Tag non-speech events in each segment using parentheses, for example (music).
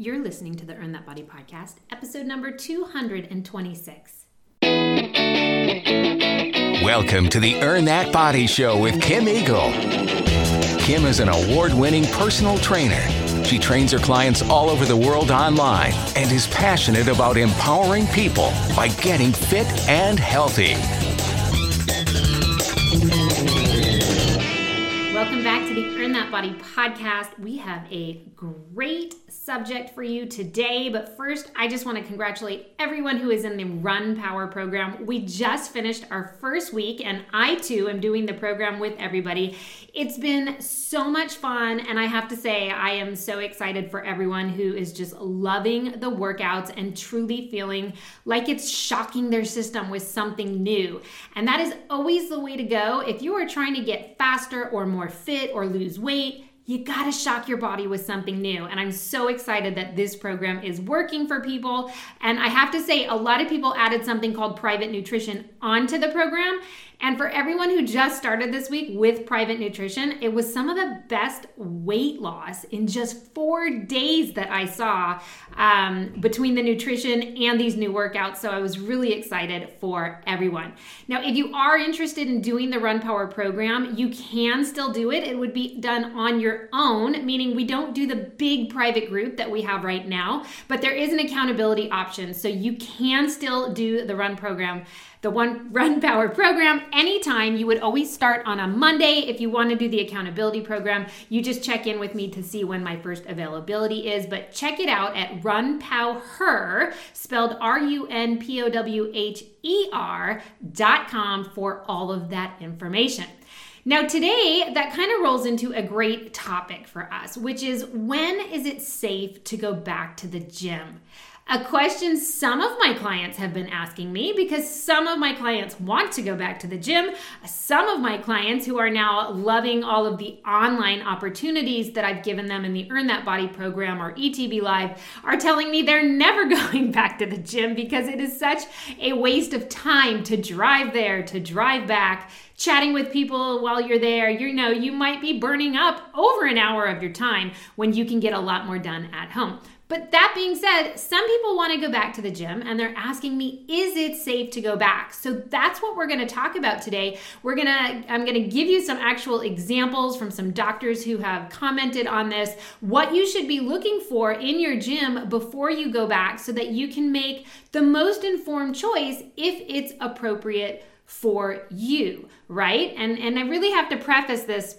You're listening to the Earn That Body podcast, episode number 226. Welcome to the Earn That Body Show with Kim Eagle. Kim is an award winning personal trainer. She trains her clients all over the world online and is passionate about empowering people by getting fit and healthy. Welcome back to the Earn That Body podcast. We have a great subject for you today, but first, I just want to congratulate everyone who is in the Run PowHer program. We just finished our first week, and I too am doing the program with everybody. It's been so much fun, and I have to say, I am so excited for everyone who is just loving the workouts and truly feeling like it's shocking their system with something new. And that is always the way to go if you are trying to get faster or more fit or lose weight you got to shock your body with something new. And I'm so excited that this program is working for people. And I have to say, a lot of people added something called private nutrition onto the program. And for everyone who just started this week with private nutrition, it was some of the best weight loss in just four days that I saw um, between the nutrition and these new workouts. So I was really excited for everyone. Now, if you are interested in doing the Run PowHer program, you can still do it. It would be done on your own, meaning we don't do the big private group that we have right now, but there is an accountability option. So you can still do the Run program the One Run PowHer program anytime. You would always start on a Monday. If you want to do the accountability program, you just check in with me to see when my first availability is. But check it out at Run Pow Her, spelled R U N P O W H E R dot com for all of that information. Now, today, that kind of rolls into a great topic for us, which is when is it safe to go back to the gym? A question some of my clients have been asking me because some of my clients want to go back to the gym. Some of my clients who are now loving all of the online opportunities that I've given them in the Earn That Body program or ETB Live are telling me they're (laughs) never going back to the gym because it is such a waste of time to drive there, to drive back chatting with people while you're there, you know, you might be burning up over an hour of your time when you can get a lot more done at home. But that being said, some people want to go back to the gym and they're asking me, is it safe to go back? So that's what we're going to talk about today. We're going to I'm going to give you some actual examples from some doctors who have commented on this, what you should be looking for in your gym before you go back so that you can make the most informed choice if it's appropriate for you, right? And and I really have to preface this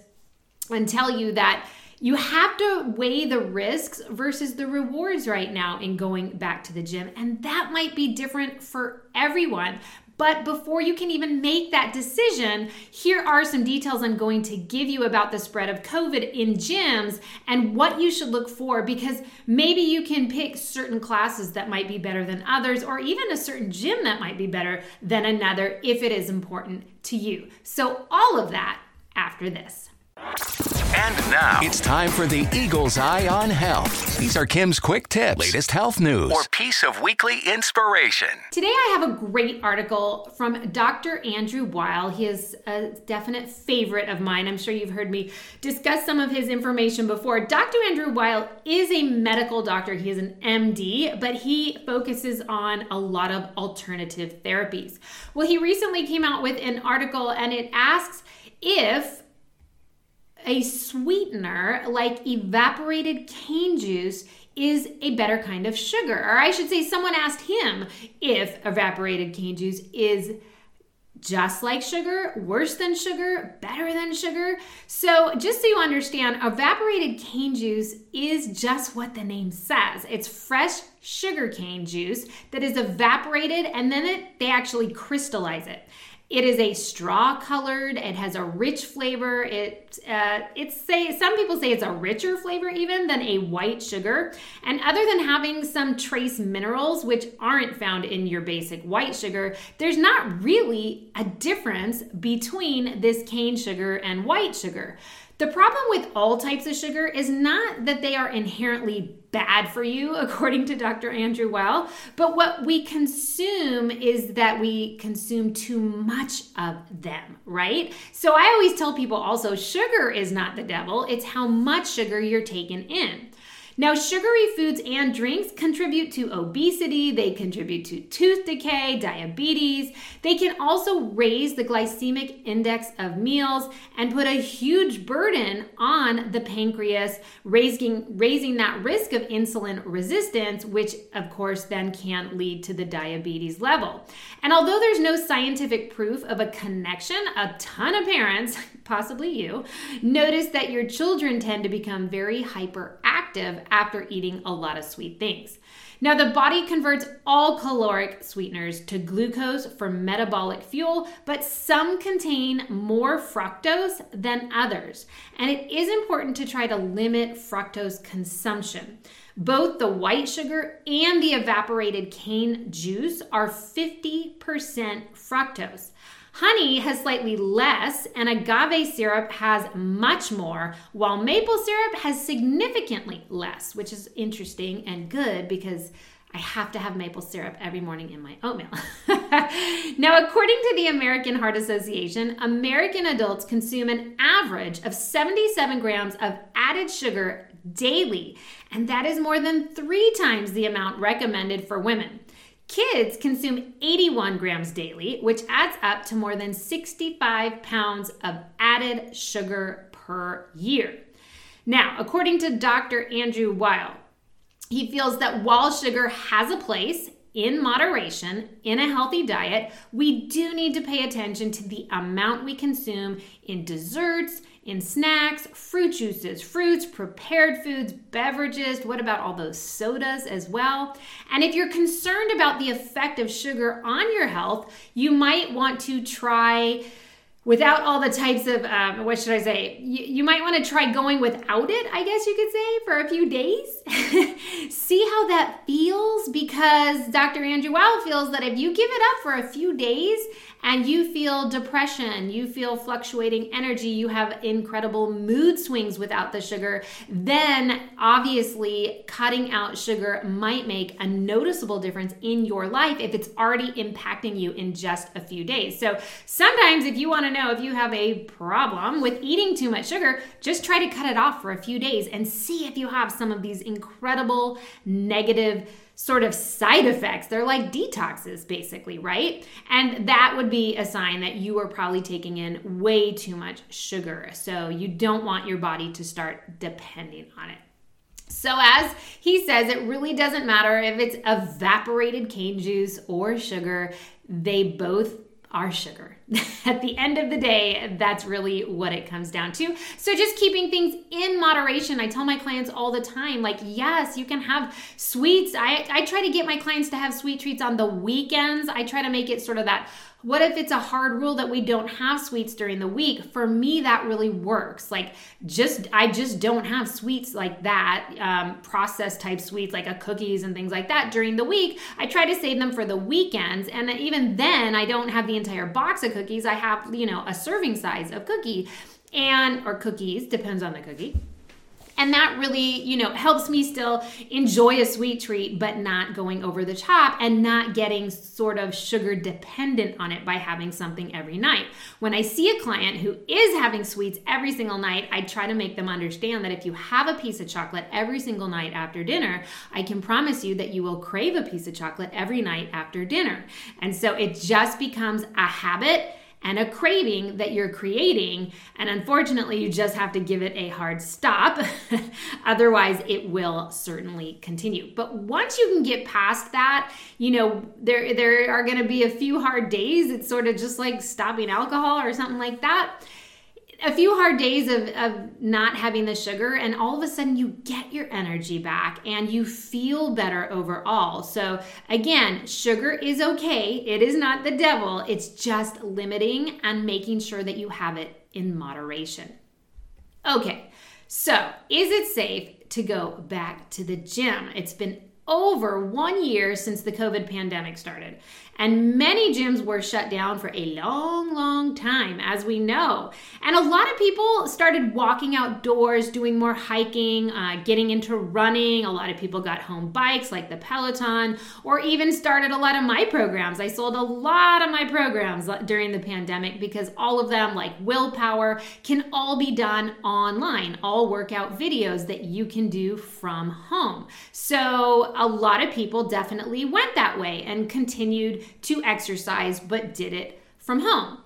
and tell you that you have to weigh the risks versus the rewards right now in going back to the gym. And that might be different for everyone. But before you can even make that decision, here are some details I'm going to give you about the spread of COVID in gyms and what you should look for because maybe you can pick certain classes that might be better than others, or even a certain gym that might be better than another if it is important to you. So, all of that after this. And now it's time for the Eagle's Eye on Health. These are Kim's quick tips, latest health news, or piece of weekly inspiration. Today I have a great article from Dr. Andrew Weil. He is a definite favorite of mine. I'm sure you've heard me discuss some of his information before. Dr. Andrew Weil is a medical doctor. He is an MD, but he focuses on a lot of alternative therapies. Well, he recently came out with an article and it asks if a sweetener like evaporated cane juice is a better kind of sugar. Or I should say, someone asked him if evaporated cane juice is just like sugar, worse than sugar, better than sugar. So, just so you understand, evaporated cane juice is just what the name says. It's fresh sugar cane juice that is evaporated and then it, they actually crystallize it. It is a straw colored. It has a rich flavor. It uh, it's say some people say it's a richer flavor even than a white sugar. And other than having some trace minerals which aren't found in your basic white sugar, there's not really a difference between this cane sugar and white sugar. The problem with all types of sugar is not that they are inherently bad for you, (laughs) according to Dr. Andrew Weil, but what we consume is that we consume too much of them, right? So I always tell people also sugar is not the devil, it's how much sugar you're taking in. Now, sugary foods and drinks contribute to obesity, they contribute to tooth decay, diabetes. They can also raise the glycemic index of meals and put a huge burden on the pancreas, raising, raising that risk of insulin resistance, which of course then can lead to the diabetes level. And although there's no scientific proof of a connection, a ton of parents, possibly you, notice that your children tend to become very hyperactive after eating a lot of sweet things. Now, the body converts all caloric sweeteners to glucose for metabolic fuel, but some contain more fructose than others. And it is important to try to limit fructose consumption. Both the white sugar and the evaporated cane juice are 50% fructose. Honey has slightly less, and agave syrup has much more, while maple syrup has significantly less, which is interesting and good because I have to have maple syrup every morning in my oatmeal. (laughs) now, according to the American Heart Association, American adults consume an average of 77 grams of added sugar daily, and that is more than three times the amount recommended for women. Kids consume 81 grams daily, which adds up to more than 65 pounds of added sugar per year. Now, according to Dr. Andrew Weil, he feels that while sugar has a place in moderation in a healthy diet, we do need to pay attention to the amount we consume in desserts in snacks, fruit juices, fruits, prepared foods, beverages. What about all those sodas as well? And if you're concerned about the effect of sugar on your health, you might want to try without all the types of um, what should i say you, you might want to try going without it i guess you could say for a few days see how that feels because dr andrew Weil feels that if you give it up for a few days and you feel depression, you feel fluctuating energy, you have incredible mood swings without the sugar, then obviously cutting out sugar might make a noticeable difference in your life if it's already impacting you in just a few days. So sometimes, if you want to know if you have a problem with eating too much sugar, just try to cut it off for a few days and see if you have some of these incredible negative sort of side effects. They're like detoxes, basically, right? And that would be a sign that you are probably taking in way too much sugar. So you don't want your body to start depending on it. So, as he says, it really doesn't matter if it's evaporated cane juice or sugar, they both are sugar. (laughs) At the end of the day, that's really what it comes down to. So just keeping things in moderation. I tell my clients all the time, like, yes, you can have sweets. I, I try to get my clients to have sweet treats on the weekends. I try to make it sort of that what if it's a hard rule that we don't have sweets during the week? For me, that really works. Like, just I just don't have sweets like that, um, processed type sweets like a cookies and things like that during the week. I try to save them for the weekends, and even then, I don't have the entire box of cookies. I have you know a serving size of cookie, and or cookies depends on the cookie and that really you know helps me still enjoy a sweet treat but not going over the top and not getting sort of sugar dependent on it by having something every night. When i see a client who is having sweets every single night i try to make them understand that if you have a piece of chocolate every single night after dinner i can promise you that you will crave a piece of chocolate every night after dinner. And so it just becomes a habit and a craving that you're creating. And unfortunately, you just have to give it a hard stop. (laughs) Otherwise, it will certainly continue. But once you can get past that, you know, there, there are going to be a few hard days. It's sort of just like stopping alcohol or something like that a few hard days of, of not having the sugar and all of a sudden you get your energy back and you feel better overall. So again sugar is okay. It is not the devil. It's just limiting and making sure that you have it in moderation. Okay so is it safe to go back to the gym? It's been over one year since the COVID pandemic started. And many gyms were shut down for a long, long time, as we know. And a lot of people started walking outdoors, doing more hiking, uh, getting into running. A lot of people got home bikes like the Peloton, or even started a lot of my programs. I sold a lot of my programs during the pandemic because all of them, like willpower, can all be done online, all workout videos that you can do from home. So a lot of people definitely went that way and continued to exercise, but did it from home.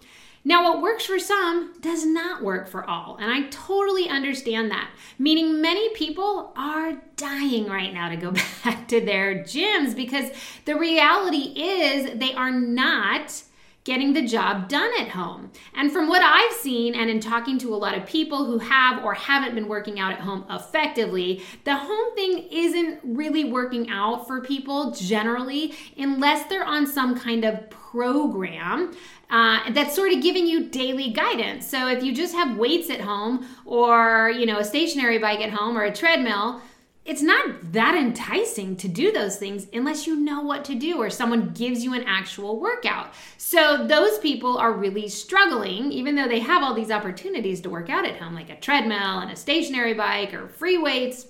Now, what works for some does not work for all, and I totally understand that. Meaning, many people are dying right now to go (laughs) back to their gyms because the reality is they are not getting the job done at home. And from what I've seen, and in talking to a lot of people who have or haven't been working out at home effectively, the home thing isn't really working out for people generally unless they're on some kind of program uh, that's sort of giving you daily guidance. So if you just have weights at home or, you know, a stationary bike at home or a treadmill, it's not that enticing to do those things unless you know what to do or someone gives you an actual workout. So those people are really struggling, even though they have all these opportunities to work out at home, like a treadmill and a stationary bike or free weights.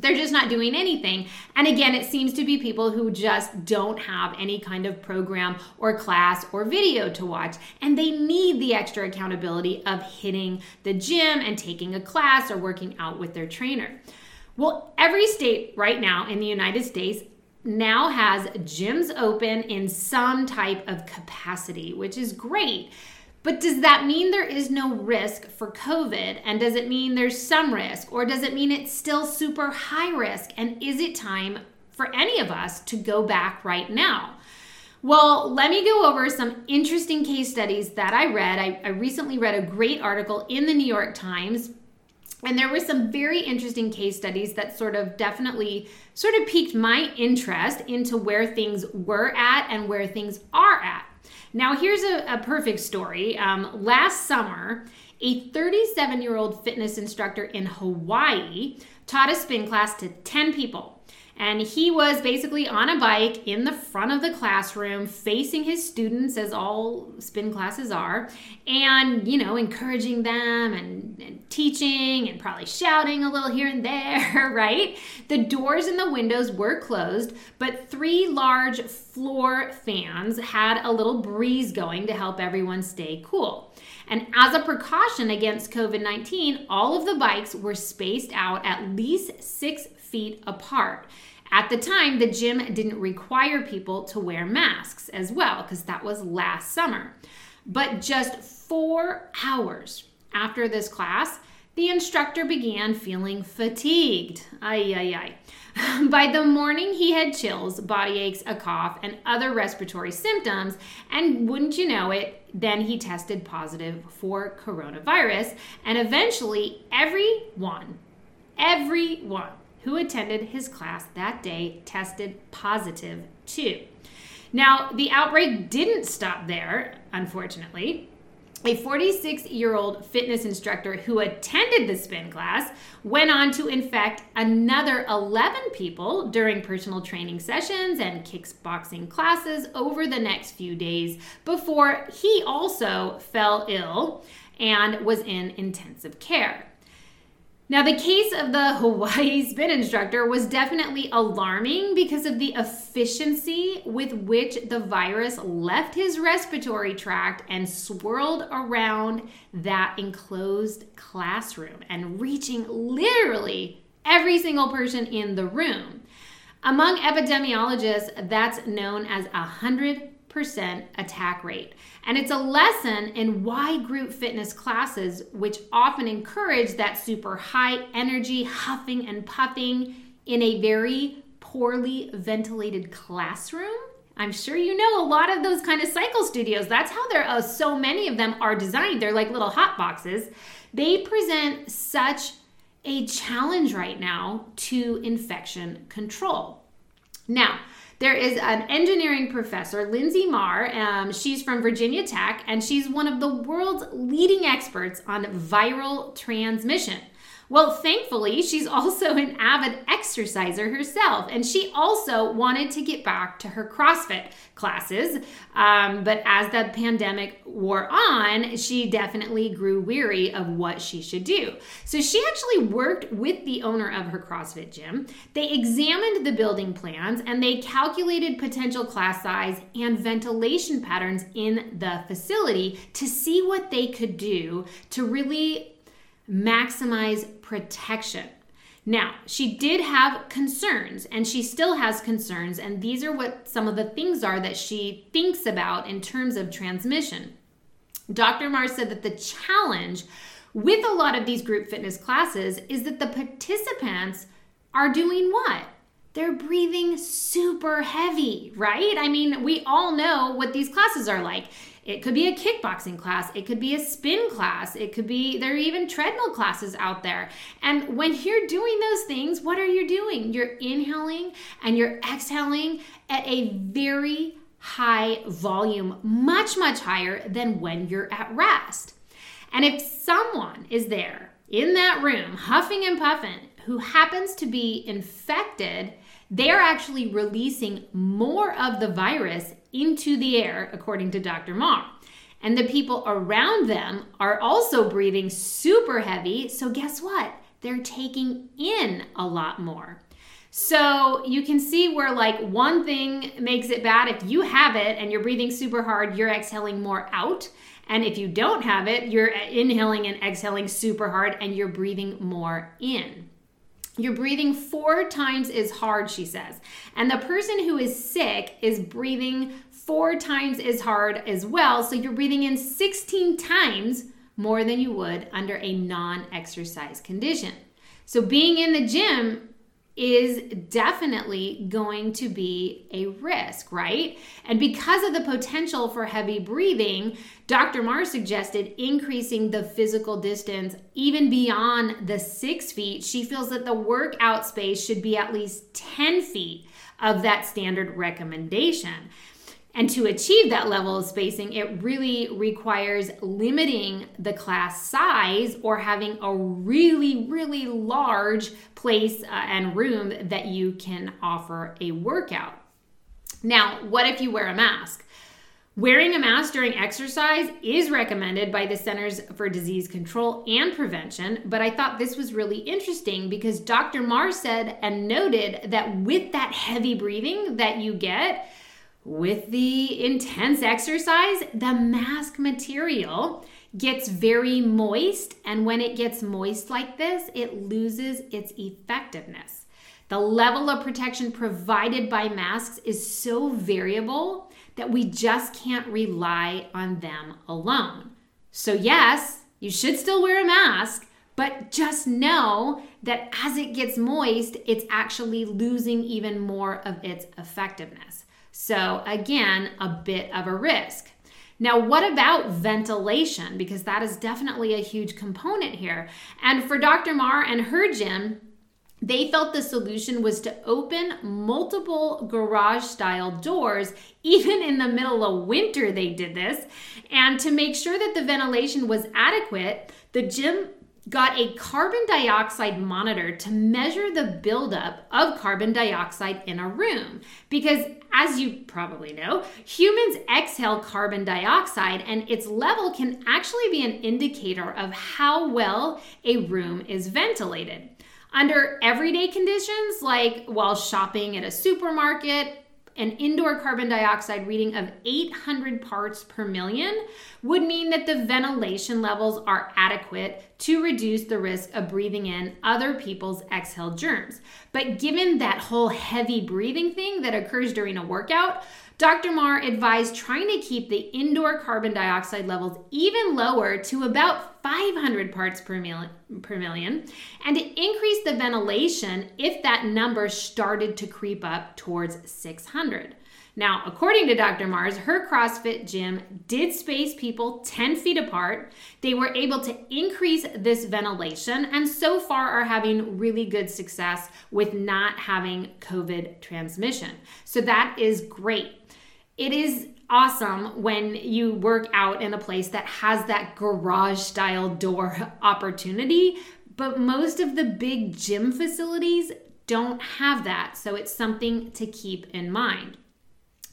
They're just not doing anything. And again, it seems to be people who just don't have any kind of program or class or video to watch. And they need the extra accountability of hitting the gym and taking a class or working out with their trainer. Well, every state right now in the United States now has gyms open in some type of capacity, which is great. But does that mean there is no risk for COVID? And does it mean there's some risk? Or does it mean it's still super high risk? And is it time for any of us to go back right now? Well, let me go over some interesting case studies that I read. I, I recently read a great article in the New York Times and there were some very interesting case studies that sort of definitely sort of piqued my interest into where things were at and where things are at. Now, here's a, a perfect story. Um, last summer, a 37 year old fitness instructor in Hawaii taught a spin class to 10 people. And he was basically on a bike in the front of the classroom, facing his students, as all spin classes are, and, you know, encouraging them and, and teaching and probably shouting a little here and there, (laughs) right? The doors and the windows were closed, but three large floor fans had a little breeze going to help everyone stay cool. And as a precaution against COVID 19, all of the bikes were spaced out at least six feet apart. At the time, the gym didn't require people to wear masks as well, because that was last summer. But just four hours after this class, the instructor began feeling fatigued. Ay, ay, ay. (laughs) By the morning, he had chills, body aches, a cough, and other respiratory symptoms. And wouldn't you know it, then he tested positive for coronavirus. And eventually, everyone, everyone who attended his class that day tested positive too. Now, the outbreak didn't stop there, unfortunately. A 46 year old fitness instructor who attended the spin class went on to infect another 11 people during personal training sessions and kickboxing classes over the next few days before he also fell ill and was in intensive care. Now, the case of the (laughs) Hawaii spin instructor was definitely alarming because of the efficiency with which the virus left his respiratory tract and swirled around that enclosed classroom and reaching literally every single person in the room. Among epidemiologists, that's known as a 100% attack rate. And it's a lesson in why group fitness classes, which often encourage that super high energy huffing and puffing in a very poorly ventilated classroom. I'm sure you know a lot of those kind of cycle studios. That's how there are uh, so many of them are designed. They're like little hot boxes. They present such a challenge right now to infection control. Now, there is an engineering professor, Linsey Marr. Um, she's from Virginia Tech, and she's one of the world's leading experts on viral transmission. Well, thankfully, she's also an avid exerciser herself, and she also wanted to get back to her CrossFit classes. Um, but as the pandemic wore on, she definitely grew weary of what she should do. So she actually worked with the owner of her CrossFit gym. They examined the building plans and they calculated potential class size and ventilation patterns in the facility to see what they could do to really maximize protection. Now, she did have concerns and she still has concerns, and these are what some of the things are that she thinks about in terms of transmission. Dr. Marr said that the challenge with a lot of these group fitness classes is that the participants are doing what? They're breathing super heavy, right? I mean, we all know what these classes are like. It could be a kickboxing class, it could be a spin class, it could be there are even treadmill classes out there. And when you're doing those things, what are you doing? You're inhaling and you're exhaling at a very high volume, much, much higher than when you're at rest. And if someone is there in that room, huffing and puffing, who happens to be infected, they're actually releasing more of the virus into the air, according to Dr. Marr. And the people around them are also breathing super heavy. So, guess what? They're taking in a lot more. So, you can see where, like, one thing makes it bad. If you have it and you're breathing super hard, you're exhaling more out. And if you don't have it, you're inhaling and exhaling super hard and you're breathing more in. You're breathing four times as hard, she says. And the person who is sick is breathing four times as hard as well. So you're breathing in 16 times more than you would under a non exercise condition. So being in the gym is definitely going to be a risk, right? And because of the potential for heavy breathing, Dr. Marr suggested increasing the physical distance even beyond the six feet. She feels that the workout space should be at least 10 feet of that standard recommendation. And to achieve that level of spacing, it really requires limiting the class size or having a really, really large place uh, and room that you can offer a workout. Now, what if you wear a mask? Wearing a mask during exercise is recommended by the Centers for Disease Control and Prevention, but I thought this was really interesting because Dr. Marr said and noted that with that heavy breathing that you get, with the intense exercise, the mask material gets very moist. And when it gets moist like this, it loses its effectiveness. The level of protection provided by masks is so variable that we just can't rely on them alone. So, yes, you should still wear a mask, but just know that as it gets moist, it's actually losing even more of its effectiveness. So, again, a bit of a risk. Now, what about ventilation? Because that is definitely a huge component here. And for Dr. Marr and her gym, they felt the solution was to open multiple garage style doors. (laughs) Even in the middle of winter, they did this. And to make sure that the ventilation was adequate, the gym got a carbon dioxide monitor to measure the buildup of carbon dioxide in a room. Because, as you probably know, humans exhale carbon dioxide, and its level can actually be an indicator of how well a room is ventilated. Under everyday conditions, like while shopping at a supermarket, an indoor carbon dioxide reading of 800 parts per million would mean that the ventilation levels are adequate to reduce the risk of breathing in other people's exhaled germs. But given that whole heavy breathing thing that occurs during a workout, Dr. Marr advised trying to keep the indoor carbon dioxide levels even lower to about 500 parts per, per million and to increase the ventilation if that number started to creep up towards 600. Now, according to Dr. Marr's, her CrossFit gym did space people 10 feet apart. They were able to increase this ventilation and so far are having really good success with not having COVID transmission. So that is great it is awesome when you work out in a place that has that garage style door opportunity. but most of the big gym facilities don't have that. So it's something to keep in mind.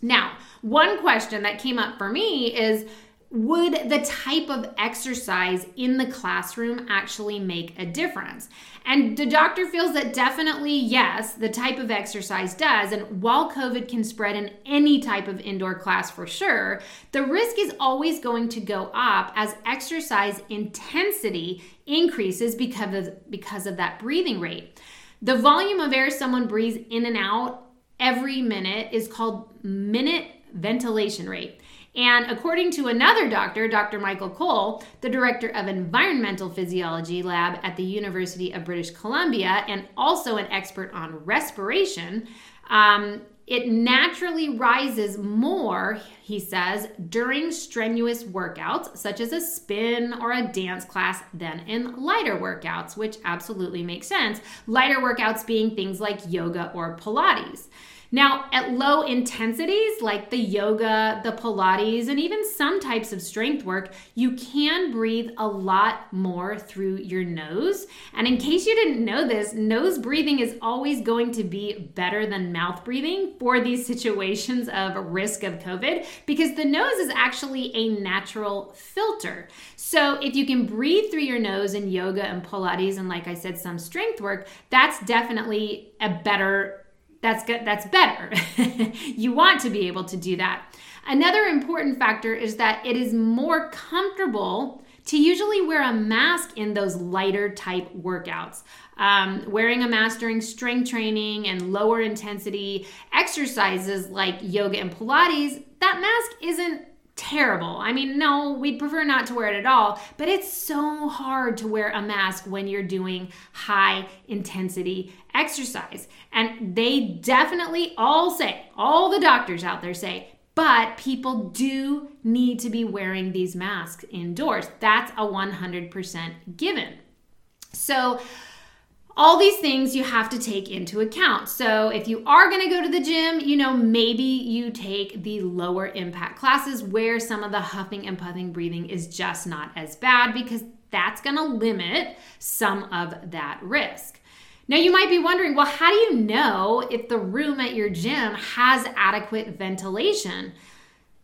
Now, one question that came up for me is would the type of exercise in the classroom actually make a difference? And the doctor feels that definitely yes, the type of exercise does. And while COVID can spread in any type of indoor class for sure, the risk is always going to go up as exercise intensity increases because of, because of that breathing rate. The volume of air someone breathes in and out every minute is called minute ventilation rate. And according to another doctor, Dr. Michael Koehle, the director of Environmental Physiology Lab at the University of British Columbia, and also an expert on respiration, um, it naturally rises more, he says, during strenuous workouts, such as a spin or a dance class, than in lighter workouts, which absolutely makes sense. Lighter workouts being things like yoga or Pilates. Now, at low intensities like the yoga, the Pilates, and even some types of strength work, you can breathe a lot more through your nose. And in case you didn't know this, nose breathing is always going to be better than mouth breathing for these (laughs) situations of risk of COVID because the nose is actually a natural filter. So if you can breathe through your nose in yoga and Pilates, and like I said, some strength work, that's definitely a better that's good that's better. (laughs) You want to be able to do that. Another important factor is that it is more comfortable to usually wear a mask in those lighter type workouts. Um, wearing a mask during strength training and lower intensity exercises like yoga and pilates that mask isn't terrible. I mean, no, we'd prefer not to wear it at all, but it's so hard to wear a mask when you're doing high intensity exercise. And they definitely all say, all the doctors out there say, but people do need to be wearing these masks indoors. That's a 100% given. So, all these things you have to take into account. So, if you are going to go to the gym, you know, maybe you take the lower impact classes where some of the huffing and puffing breathing is just not as bad because that's going to limit some of that risk. Now, you might be wondering, well, how do you know if the room at your gym has adequate ventilation?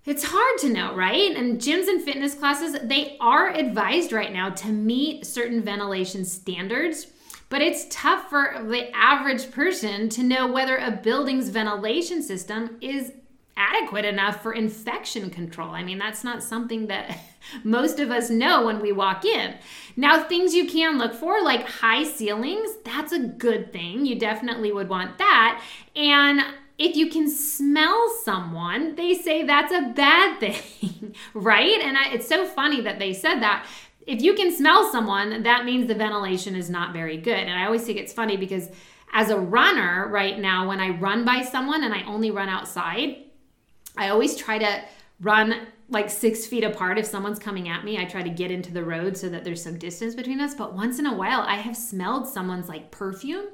It's hard to know, right? And gyms and fitness classes, they are advised right now to meet certain ventilation standards but it's tough for the average person to know whether a building's ventilation system is adequate enough for infection control. I mean, that's not something that (laughs) most of us know when we walk in. Now, things you can look for, like high ceilings, that's a good thing. You definitely would want that. And if you can smell someone, they say that's a bad (laughs) thing, right? And I, it's so funny that they said that if you can smell someone, that means the ventilation is not very good. And I always think it's funny because as a runner right now, when I run by someone and I only run outside, I always try to run like six feet apart if someone's coming at me. I try to get into the road so that there's some distance between us. But once in a while, I have smelled someone's like perfume.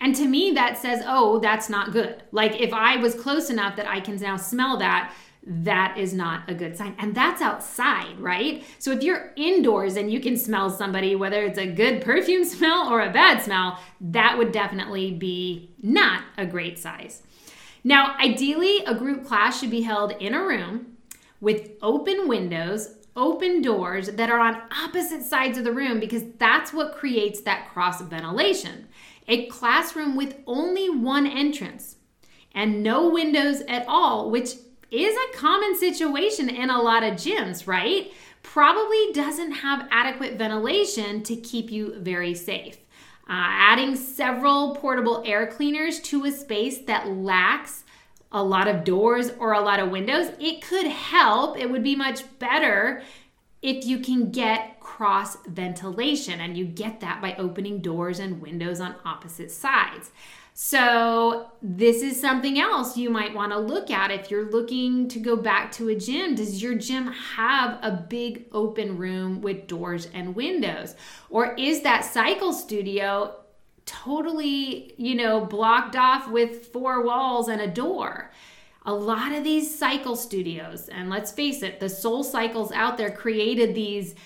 And to me, that says, oh, that's not good. Like if I was close enough that I can now smell that, that is not a good sign. And that's outside, right? So if you're indoors and you can smell somebody, whether it's a good perfume (laughs) smell or a bad smell, that would definitely be not a great size. Now, ideally, a group class should be held in a room with open windows, open doors that are on opposite sides of the room because that's what creates that cross ventilation. A classroom with only one entrance and no windows at all, which is a common situation in a lot of gyms, right? Probably doesn't have adequate ventilation to keep you very safe. Uh, adding several portable air cleaners to a space that lacks a lot of doors or a lot of windows, it could help. It would be much better if you can get cross ventilation, and you get that by opening doors and windows on opposite sides. So, this is something else you might want to look at if you're looking to go back to a gym. Does your gym have a big open room with doors and windows? Or is that cycle studio totally, you know, blocked off with four walls and a door? A lot of these cycle studios, and let's face it, the SoulCycles out there created these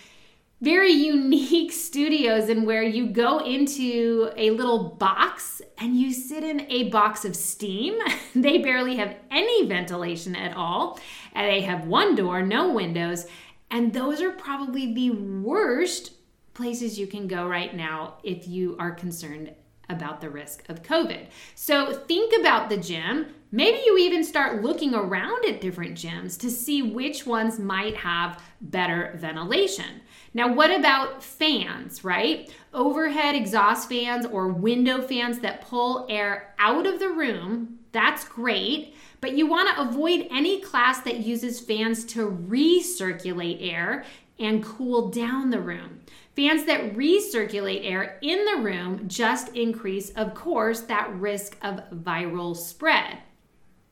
very unique (laughs) studios and where you go into a little box and you sit in a box of steam. (laughs) they barely have any ventilation at all. And they have one door, no windows. And those are probably the worst places you can go right now if you are concerned about the risk of COVID. So think about the gym. Maybe you even start looking around at different gyms to see which ones might have better ventilation. Now, what about fans, right? Overhead exhaust fans or window fans that pull air out of the room, that's great, but you want to avoid any class that uses fans to recirculate air and cool down the room. Fans that recirculate air in the room just increase, of course, that risk of viral spread.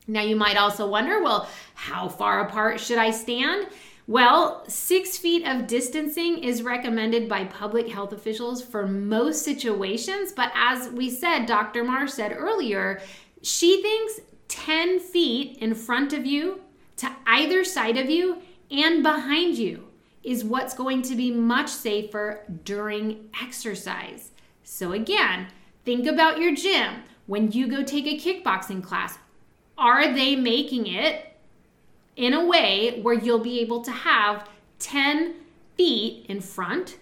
Now, you might also wonder well, how far apart should I stand? Well, six feet of distancing is recommended by public health officials for most situations. But as we said, Dr. Marr said earlier, she thinks 10 feet in front of you, to either side of you, and behind you is what's going to be much safer during exercise. So, again, think about your gym. When you go take a kickboxing class, are they making it in a way where you'll be able to have 10 feet in front,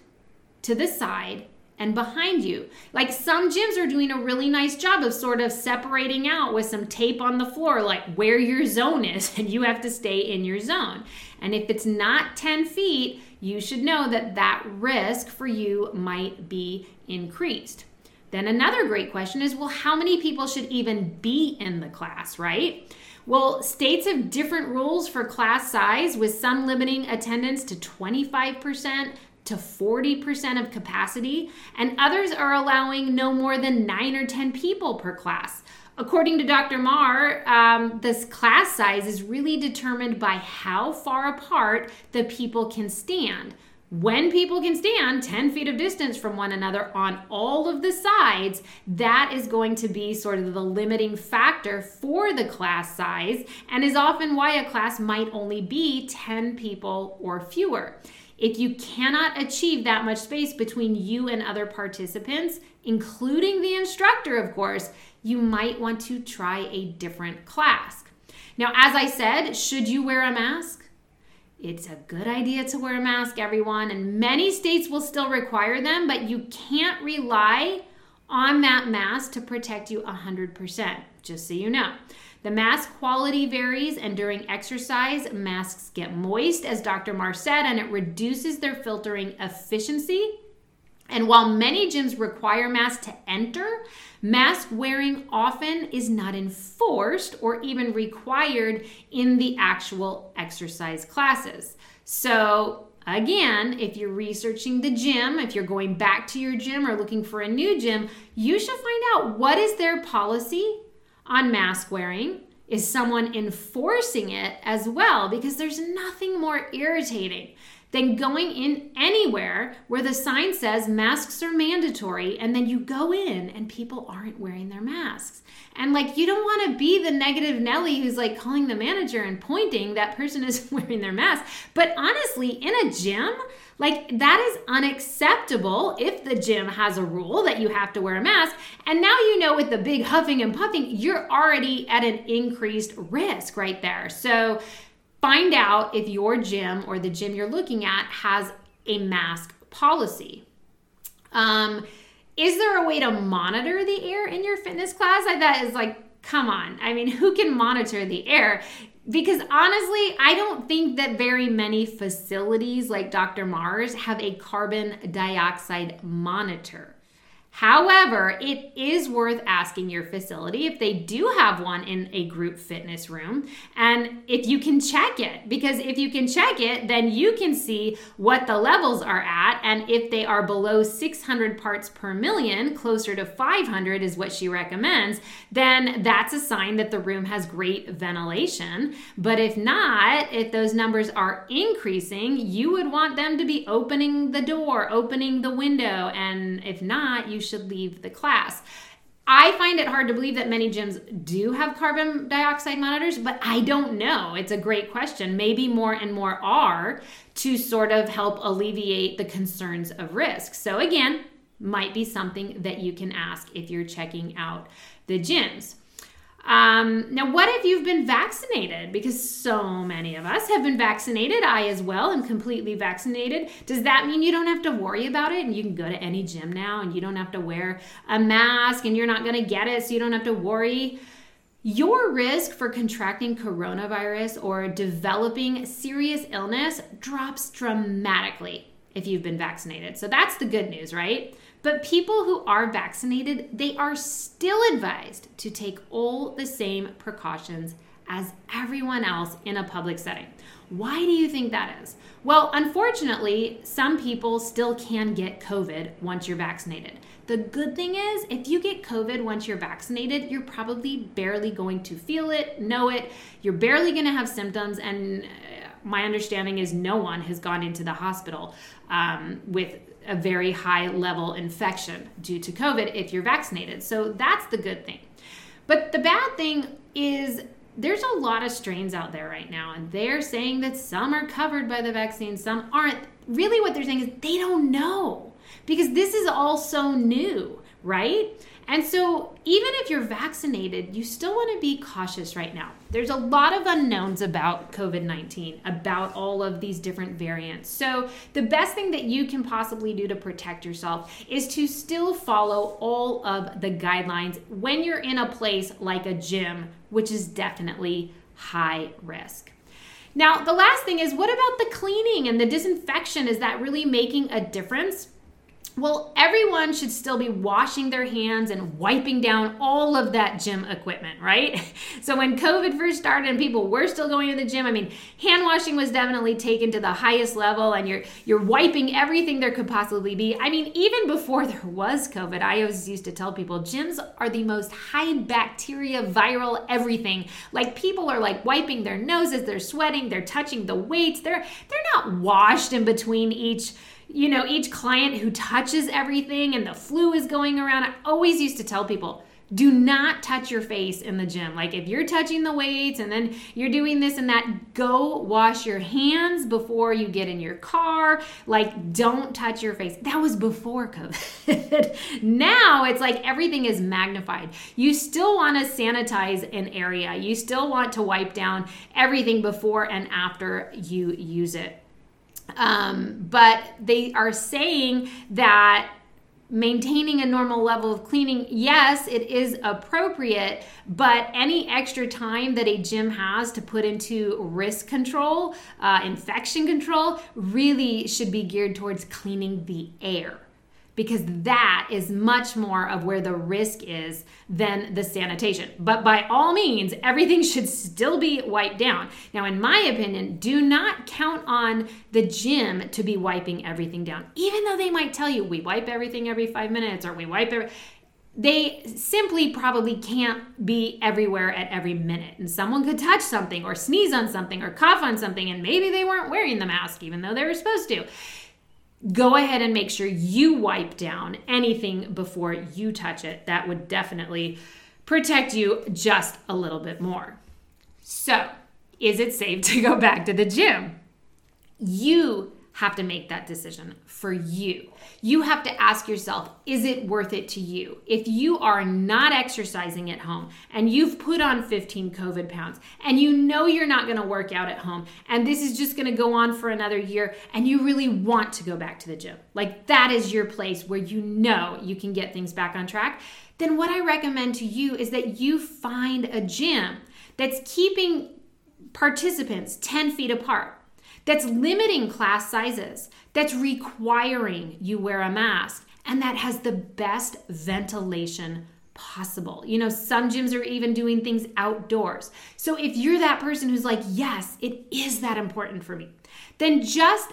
to the side, and behind you. Like some gyms are doing a really nice job of sort of separating out with some tape on the floor, like where your zone is, (laughs) and you have to stay in your zone. And if it's not 10 feet, you should know that that risk for you might be increased. Then another great question is well, how many people should even be in the class, right? Well, states have different rules for class size, with some limiting attendance to 25%, to 40% of capacity, and others are allowing no more than 9 or 10 people per class. According to Dr. Marr, um, this class size is really determined by how far apart the people can stand. When people can stand 10 feet of distance from one another on all of the sides, that is going to be sort of the limiting factor for the class size and is often why a class might only be 10 people or fewer. If you cannot achieve that much space between you and other participants, including the instructor, of course, you might want to try a different class. Now, as I said, should you wear a mask? It's a good idea to wear a mask, everyone, and many states will still require them, but you can't rely on that mask to protect you 100%, just so you know. The mask quality varies, and during exercise, masks get moist, as Dr. Marr said, and it reduces their filtering efficiency. And while many gyms require masks to enter, mask wearing often is not enforced or even required in the actual exercise classes. So, again, if you're researching the gym, if you're going back to your gym or looking for a new gym, you should find out what is their policy on mask wearing? Is someone enforcing it as well? Because there's nothing more irritating than going in anywhere where the sign says masks are mandatory and then you go in and people aren't wearing their masks. And like you don't want to be the negative Nelly who's like calling the manager and pointing that person is (laughs) wearing their mask. But honestly, in a gym, like, that is unacceptable if the gym has a rule that you have to wear a mask. And now you know with the big huffing and puffing, you're already at an increased risk right there. So, find out if your gym or the gym you're looking at has a mask policy. Um, is there a way to monitor the air in your fitness class? I thought is like, come on. I mean, (laughs) who can monitor the air? because honestly, I don't think that very many facilities like Dr. Marr's have a carbon dioxide monitor. However, it is worth asking your facility if they do have one in a group fitness room and if you can check it. Because if you can check it, then you can see what the levels are at. And if they are below 600 parts per million, closer to 500 is what she recommends, then that's a sign that the room has great ventilation. But if not, if those numbers are increasing, you would want them to be opening the door, opening the window. And if not, you should leave the class. I find it hard to believe that many gyms do have carbon dioxide monitors, but I don't know. It's a great question. Maybe more and more are to sort of help alleviate the concerns of risk. So, again, might be something that you can ask if you're checking out the gyms. Um, now, what if you've been vaccinated? Because so many of us have been vaccinated. I as well am completely vaccinated. Does that mean you don't have to worry about it and you can go to any gym now and you don't have to wear a mask and you're not going to get it so you don't have to worry? Your risk for contracting coronavirus or developing serious illness drops dramatically if you've been vaccinated. So that's the good news, right? But people who are vaccinated, they are still advised to take all the same precautions as everyone else in a public setting. Why do you think that is? Well, unfortunately, some people still can get COVID once you're vaccinated. The good thing is, if you get COVID once you're vaccinated, you're probably barely going to feel it, know it. You're barely going to have symptoms. And uh, my understanding is no one has gone into the hospital um, with a very high level infection due to COVID if you're vaccinated. So that's the good thing. But the bad thing is there's a lot of strains out there right now, and they're saying that some are covered by the vaccine, some aren't. Really, what they're saying is they don't know because this is all so new, right? And so, even if you're vaccinated, you still want to be cautious right now. There's a lot of unknowns about COVID 19, about all of these different variants. So, the best thing that you can possibly do to protect yourself is to still follow all of the guidelines when you're in a place like a gym, which is definitely high risk. Now, the last thing is what about the cleaning and the disinfection? Is that really making a difference? Well, everyone should still be washing their hands and wiping down all of that gym equipment, right? (laughs) So when COVID first started and people were still going to the gym, I mean, hand washing was definitely taken to the highest level and you're you're wiping everything there could possibly be. I mean, even before (laughs) there was COVID, I always used to tell people gyms are the most high bacteria, viral everything. Like people are like wiping their noses, they're sweating, they're touching the weights. They're they're not washed in between each you know, each client who touches everything and the flu is going around. I always used to tell people, do not touch your face in the gym. Like if you're touching the weights and then you're doing this and that, go wash your hands before you get in your car. Like don't touch your face. That was before (laughs) COVID. now it's like everything is magnified. You still want to sanitize an area. You still want to wipe down everything before and after you use it. Um, but they are saying that maintaining a normal level of cleaning, yes, it is appropriate, but any extra time that a gym has to put into risk control, uh, infection control, really should be geared towards cleaning the air because that is much more of where the risk is than the sanitation. But by all means, everything (laughs) should still be wiped down. Now, in my opinion, do not count on the gym to be wiping everything down, even though they might tell you we wipe everything every five minutes or we wipe every they simply probably can't be everywhere at every minute. And someone could touch something or sneeze on something or cough on something, and maybe they weren't wearing the mask even though they were supposed to go ahead and make sure you wipe down anything before you touch it. That would definitely protect you just a little bit more. So, is it safe (laughs) to go back to the gym? You have to make that decision for you. You have to ask yourself, is it worth it to you? If you are not exercising at home and you've put on 15 COVID pounds and you know you're not going to work out at home and this is just going to go on for another year and you really want to go back to the gym, like that is your place where you know you can get things back on track, then what I recommend to you is that you find a gym that's keeping participants 10 feet apart that's limiting class sizes, that's requiring you wear a mask, and that has the best ventilation possible. You know, some gyms are even doing things outdoors. So if you're that person who's like, yes, it is that important for me, then just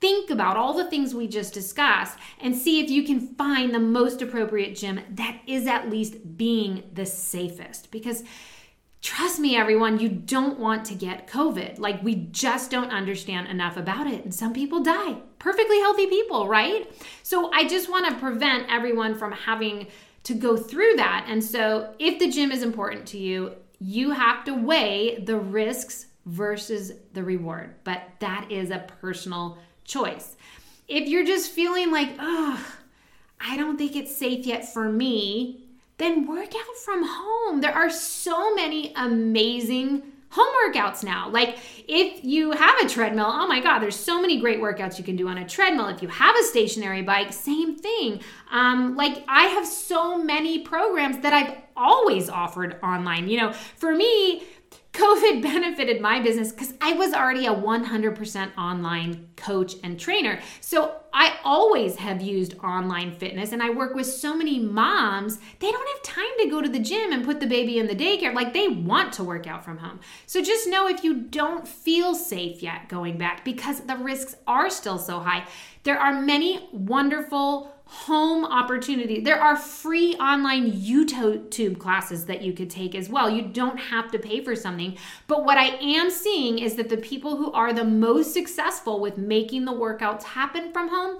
think about all the things we just discussed and see if you can find the most appropriate gym that is at least being the safest. Because Trust me, everyone, you don't want to get COVID. Like, we just don't understand enough about it. And some people die. Perfectly healthy people, right? So, I just want to prevent everyone from having to go through that. And so, if the gym is important to you, you have to weigh the risks versus the reward. But that is a personal choice. If you're just feeling like, oh, I don't think it's safe yet for me, then work out from home. There are so many amazing home workouts now. Like if you have a treadmill, oh my God, there's so many great workouts you can do on a treadmill. If you have a stationary bike, same thing. Um, like I have so many programs that I've always offered online. You know, for me, COVID benefited my business because I was already a 100% online coach and trainer. So I always have used online fitness and I work with so many moms, they don't have time to go to the gym and put the baby in the daycare. Like they want to work out from home. So just know if you don't feel safe yet going back because the risks are still so high, there are many wonderful home opportunity. There are free online YouTube classes that you could take as well. You don't have to pay for something. But what I am seeing is that the people who are the most successful with making the workouts happen from home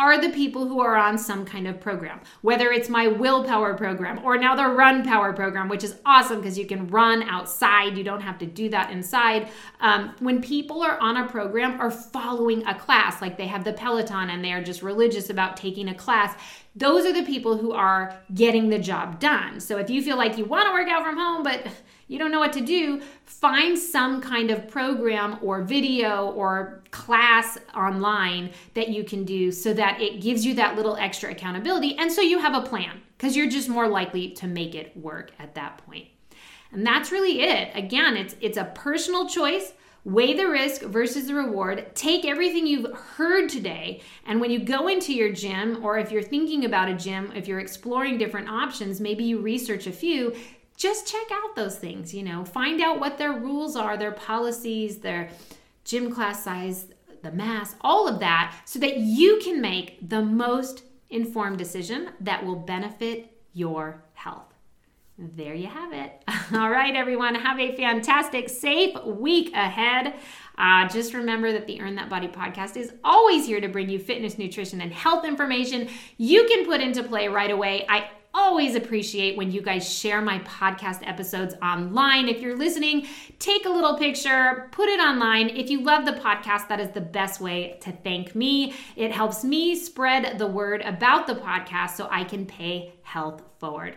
are the people who are on some kind of program, whether it's my Will PowHer program or now the Run PowHer program, which is awesome because you can run outside. You don't have to do that inside. Um, when people are on a program or following a class, like they have the Peloton and they are just religious about taking a class, those are the people who are getting the job done. So if you feel like you want to work out from home, but you don't know what to do, find some kind of program or video or class online that you can do so that it gives you that little extra accountability. And so you have a plan because you're just more likely to make it work at that point. And that's really it. Again, it's it's a personal choice. Weigh the risk versus the reward. Take everything you've heard today, and when you go into your gym, or if you're thinking about a gym, if you're exploring different options, maybe you research a few, just check out those things, you know, find out what their rules are, their policies, their gym class size, the mass, all of that, so that you can make the most informed decision that will benefit your health. There you have it. (laughs) All right, everyone, have a fantastic, safe week ahead. Uh, just remember that the Earn That Body podcast is always here to bring you fitness, nutrition, and health information you can put into play right away. I always appreciate when you guys share my podcast episodes online. If you're listening, take a little picture, put it online. If you love the podcast, that is the best way to thank me. It helps me spread the word about the podcast so I can pay health forward.